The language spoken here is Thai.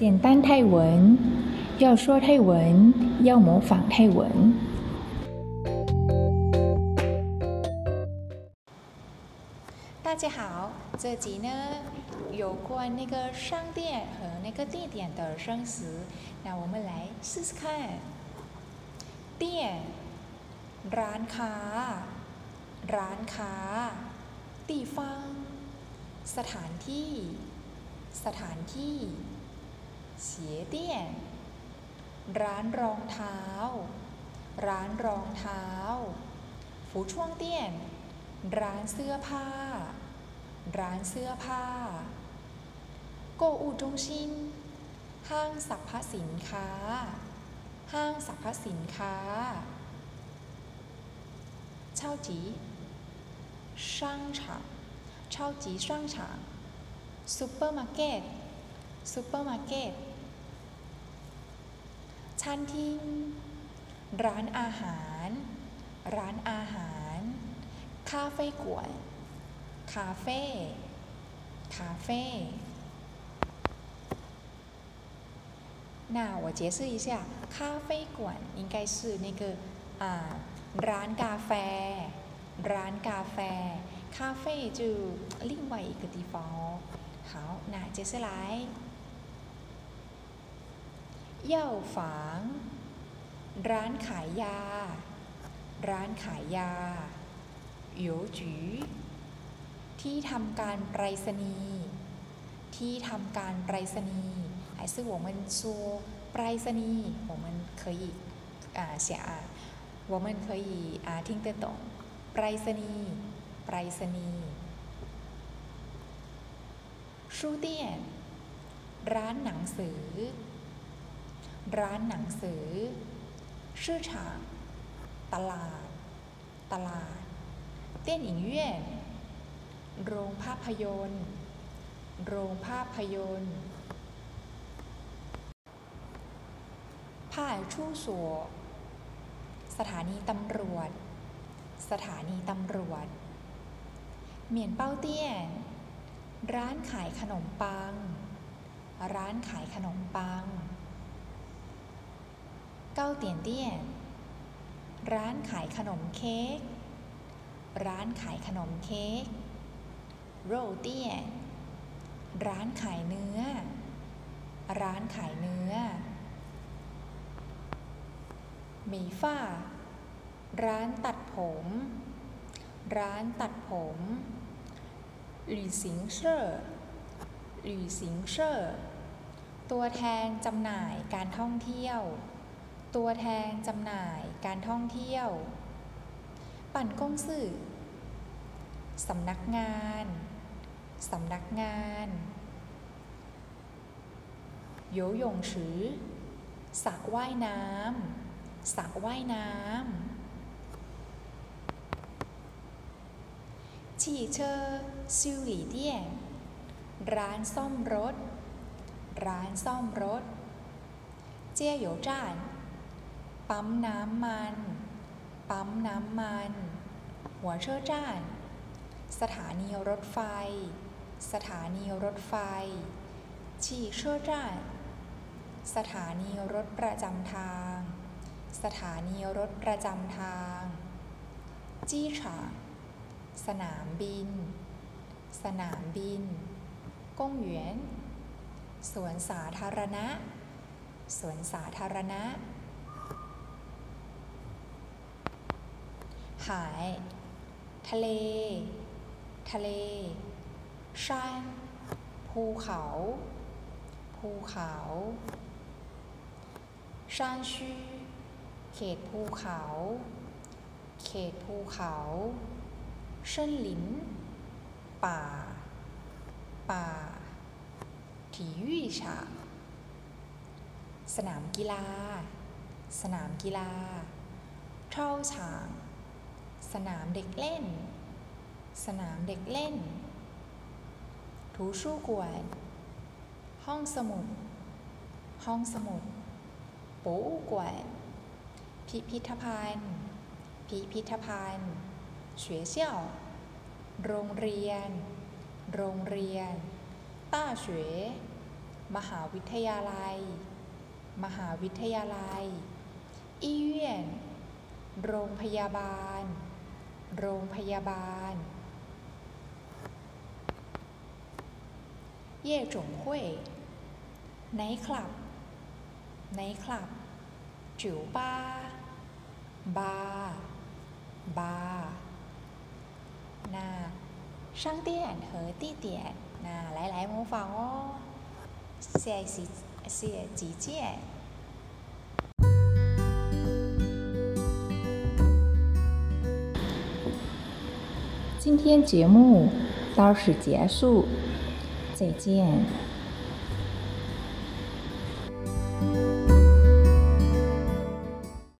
简单泰文，要说泰文，要模仿泰文。大家好，这集呢有关那个商店和那个地点的生词，那我们来试试看。店，ร้านค้า ร้านค้า地方สถานที่ สถานที่ เสียเตี้ยน ร้านรองเท้า ร้านรองเท้าฟูช่วงเตี้ยน ร้านเสื้อผ้า ร้านเสื้อผ้า โกอูจงชิน ห้างสรรพสินค้า ห้างสรรพสินค้า เช่าจีช่างฉางเช่าจีช่างฉางซูเปอร์มาร์เก็ตซูเปอร์มาร์เก็ต ชั้นทิ้งร้านอาหาร ร้านอาหาร คาเฟ่กวนคาเฟ่ คาเฟ่那我解释一下，咖啡馆应该是那个啊ร้านกาแฟ ร้านกาแฟ คาเฟ่就另外一个地方哦。好，那接下来 药房 ร้านขายยา ร้านขายยา邮局ที่ทำการไปรษณีย์ที่ทำการไปรษณีย์还是我们说ไปรษณีย์我们可以啊写啊我们可以啊听得懂ไปรษณีย์ไปรษณีย์书店ร้านหนังสือ ร้านหนังสือ ชื่อฉางตลาด ตลาด เตี้ยนอิงเย่นโรงภาพยนตร์ โรงภาพยนตร์ผ่ายชู่สัวสถานีตำรวจ สถานีตำรวจ เหมียนเป้าเตี้ยน ร้านขายขนมปัง ร้านขายขนมปัง เก้าเตียนเตี้ยน ร้านขายขนมเค้ก ร้านขายขนมเค้ก โรเตี้ยน ร้านขายเนื้อ ร้านขายเนื้อหมีฝ้า ร้านตัดผม ร้านตัดผมหลี่สิงเช่อหลี่สิงเช่อตัวแทนจำหน่ายการท่องเที่ยว ตัวแทนจำหน่ายการท่องเที่ยว ปั่นกงสื่อสำนักงานสำนักงานโยหยงชือสระว่ายน้ำสระว่ายน้ำฉีเชอร์ซิวหลี่เตี้ยนร้านซ่อมรถ ร้านซ่อมรถ เจี้ยโยจ้าน ปั๊มน้ำมัน ปั๊มน้ำมัน หัวเชื่อจ้าน สถานีรถไฟ สถานีรถไฟฉีเชื่อจ้านสถานีรถประจำทาง สถานีรถประจำทาง จี้ฉางสนามบิน สนามบินกงเหวียนสวนสาธารณะ สวนสาธารณะ หาย ทะเล ทะเลชันภูเขา ภูเขาชันชีเขตภูเขา เขตภูเขาเชินหลิน ป่า ป่า体育场สนามกีฬา สนามกีฬาเท่าฉาง สนามเด็กเล่น สนามเด็กเล่นถูชู่กวน ห้องสมุด ห้องสมุดปูกวน พิพิธภัณฑ์ พิพิธภัณฑ์เฉวยเชี่ยว โรงเรียน โรงเรียน ต้าเฉวยมหาวิทยาลัย มหาวิทยาลัยอีเวียนโรงพยาบาล โรงพยาบาลเย่จงเว่ยไนท์คลับไนท์คลับจิ๋วบ้าบาบาหน้าช่างเตี้ยนเหอตี้เตี้ยนน้าหลายๆมูฟังอ๋เสียสีเสียจีเจ 今天节目到此结束，再见。